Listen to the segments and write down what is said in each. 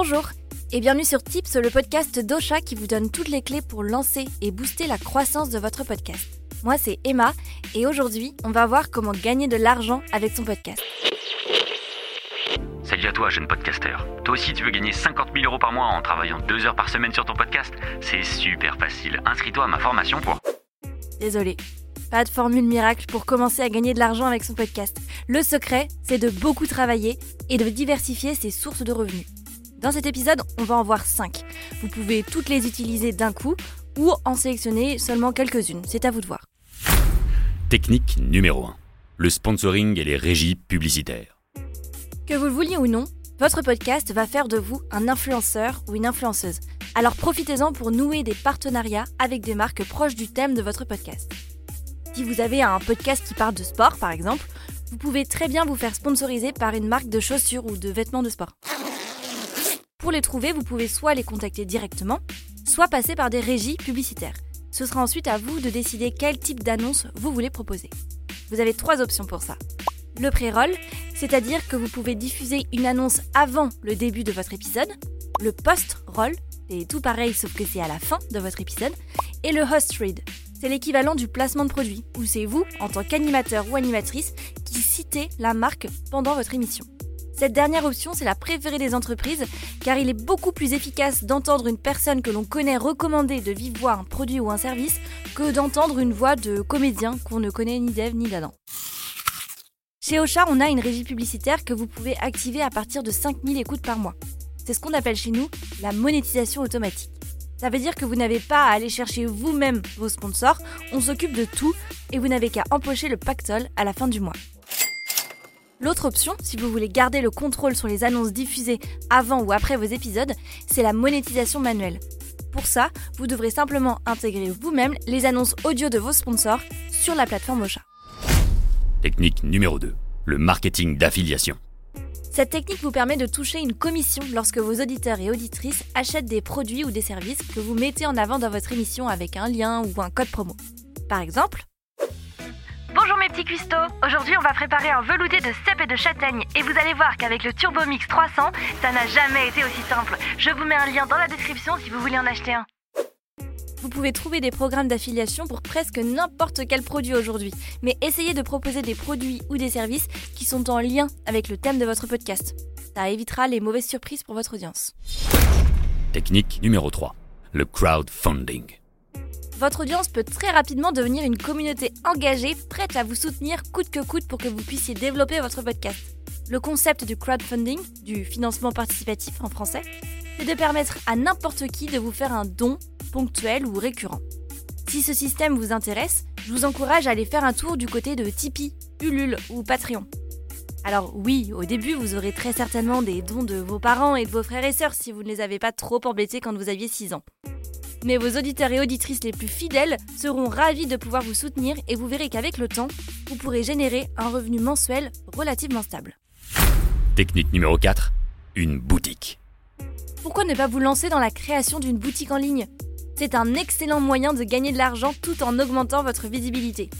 Bonjour et bienvenue sur Tips, le podcast d'Ocha qui vous donne toutes les clés pour lancer et booster la croissance de votre podcast. Moi c'est Emma et aujourd'hui on va voir comment gagner de l'argent avec son podcast. Salut à toi, jeune podcasteur. Toi aussi, tu veux gagner 50 000 euros par mois en travaillant deux heures par semaine sur ton podcast? C'est super facile. Inscris-toi à ma formation pour. Désolé, pas de formule miracle pour commencer à gagner de l'argent avec son podcast. Le secret, c'est de beaucoup travailler et de diversifier ses sources de revenus. Dans cet épisode, on va en voir 5. Vous pouvez toutes les utiliser d'un coup ou en sélectionner seulement quelques-unes. C'est à vous de voir. Technique numéro 1. Le sponsoring et les régies publicitaires. Que vous le vouliez ou non, votre podcast va faire de vous un influenceur ou une influenceuse. Alors profitez-en pour nouer des partenariats avec des marques proches du thème de votre podcast. Si vous avez un podcast qui parle de sport, par exemple, vous pouvez très bien vous faire sponsoriser par une marque de chaussures ou de vêtements de sport. Pour les trouver, vous pouvez soit les contacter directement, soit passer par des régies publicitaires. Ce sera ensuite à vous de décider quel type d'annonce vous voulez proposer. Vous avez trois options pour ça. Le pré-roll, c'est-à-dire que vous pouvez diffuser une annonce avant le début de votre épisode. Le post-roll, c'est tout pareil sauf que c'est à la fin de votre épisode. Et le host read, c'est l'équivalent du placement de produit, où c'est vous, en tant qu'animateur ou animatrice, qui citez la marque pendant votre émission. Cette dernière option, c'est la préférée des entreprises, car il est beaucoup plus efficace d'entendre une personne que l'on connaît recommander de vive voix un produit ou un service que d'entendre une voix de comédien qu'on ne connaît ni d'Ève ni d'Adam. Chez Ocha, on a une régie publicitaire que vous pouvez activer à partir de 5000 écoutes par mois. C'est ce qu'on appelle chez nous la monétisation automatique. Ça veut dire que vous n'avez pas à aller chercher vous-même vos sponsors, on s'occupe de tout et vous n'avez qu'à empocher le pactole à la fin du mois. L'autre option, si vous voulez garder le contrôle sur les annonces diffusées avant ou après vos épisodes, c'est la monétisation manuelle. Pour ça, vous devrez simplement intégrer vous-même les annonces audio de vos sponsors sur la plateforme Ocha. Technique numéro 2. Le marketing d'affiliation. Cette technique vous permet de toucher une commission lorsque vos auditeurs et auditrices achètent des produits ou des services que vous mettez en avant dans votre émission avec un lien ou un code promo. Par exemple, Aujourd'hui on va préparer un velouté de cèpe et de châtaigne et vous allez voir qu'avec le Turbo Mix 300, ça n'a jamais été aussi simple. Je vous mets un lien dans la description si vous voulez en acheter un. Vous pouvez trouver des programmes d'affiliation pour presque n'importe quel produit aujourd'hui, mais essayez de proposer des produits ou des services qui sont en lien avec le thème de votre podcast. Ça évitera les mauvaises surprises pour votre audience. Technique numéro 3. Le crowdfunding. Votre audience peut très rapidement devenir une communauté engagée, prête à vous soutenir coûte que coûte pour que vous puissiez développer votre podcast. Le concept du crowdfunding, du financement participatif en français, c'est de permettre à n'importe qui de vous faire un don ponctuel ou récurrent. Si ce système vous intéresse, je vous encourage à aller faire un tour du côté de Tipeee, Ulule ou Patreon. Alors oui, au début, vous aurez très certainement des dons de vos parents et de vos frères et sœurs si vous ne les avez pas trop embêtés quand vous aviez 6 ans. Mais vos auditeurs et auditrices les plus fidèles seront ravis de pouvoir vous soutenir et vous verrez qu'avec le temps, vous pourrez générer un revenu mensuel relativement stable. Technique numéro 4. Une boutique. Pourquoi ne pas vous lancer dans la création d'une boutique en ligne? C'est un excellent moyen de gagner de l'argent tout en augmentant votre visibilité.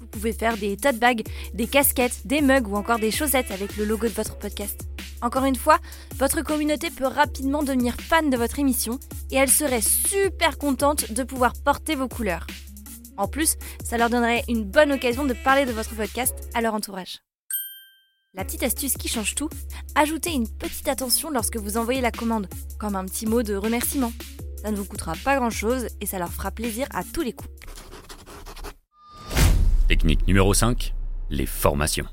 Vous pouvez faire des tote bags, des casquettes, des mugs ou encore des chaussettes avec le logo de votre podcast. Encore une fois, votre communauté peut rapidement devenir fan de votre émission et elle serait super contente de pouvoir porter vos couleurs. En plus, ça leur donnerait une bonne occasion de parler de votre podcast à leur entourage. La petite astuce qui change tout, ajoutez une petite attention lorsque vous envoyez la commande, comme un petit mot de remerciement. Ça ne vous coûtera pas grand-chose et ça leur fera plaisir à tous les coups. Technique numéro 5. Les formations.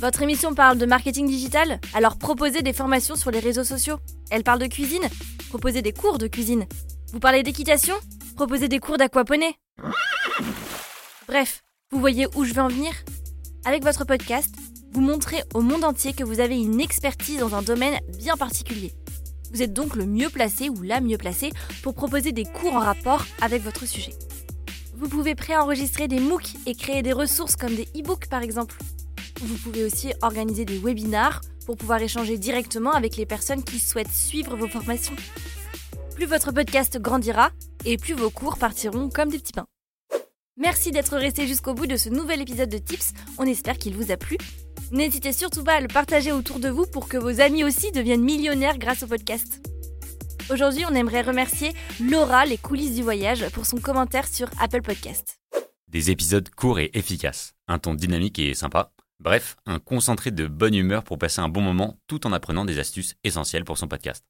Votre émission parle de marketing digital? Alors proposez des formations sur les réseaux sociaux. Elle parle de cuisine? Proposez des cours de cuisine. Vous parlez d'équitation? Proposez des cours d'aquaponie. Bref, vous voyez où je veux en venir? Avec votre podcast, vous montrez au monde entier que vous avez une expertise dans un domaine bien particulier. Vous êtes donc le mieux placé ou la mieux placée pour proposer des cours en rapport avec votre sujet. Vous pouvez préenregistrer des MOOC et créer des ressources comme des e-books par exemple. Vous pouvez aussi organiser des webinars pour pouvoir échanger directement avec les personnes qui souhaitent suivre vos formations. Plus votre podcast grandira et plus vos cours partiront comme des petits pains. Merci d'être resté jusqu'au bout de ce nouvel épisode de Tips, on espère qu'il vous a plu. N'hésitez surtout pas à le partager autour de vous pour que vos amis aussi deviennent millionnaires grâce au podcast. Aujourd'hui, on aimerait remercier Laura, les coulisses du voyage, pour son commentaire sur Apple Podcast. Des épisodes courts et efficaces, un ton dynamique et sympa. Bref, un concentré de bonne humeur pour passer un bon moment tout en apprenant des astuces essentielles pour son podcast.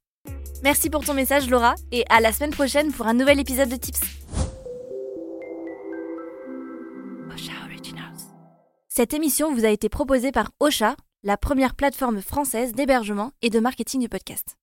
Merci pour ton message Laura et à la semaine prochaine pour un nouvel épisode de Tips. Cette émission vous a été proposée par Ocha, la première plateforme française d'hébergement et de marketing du podcast.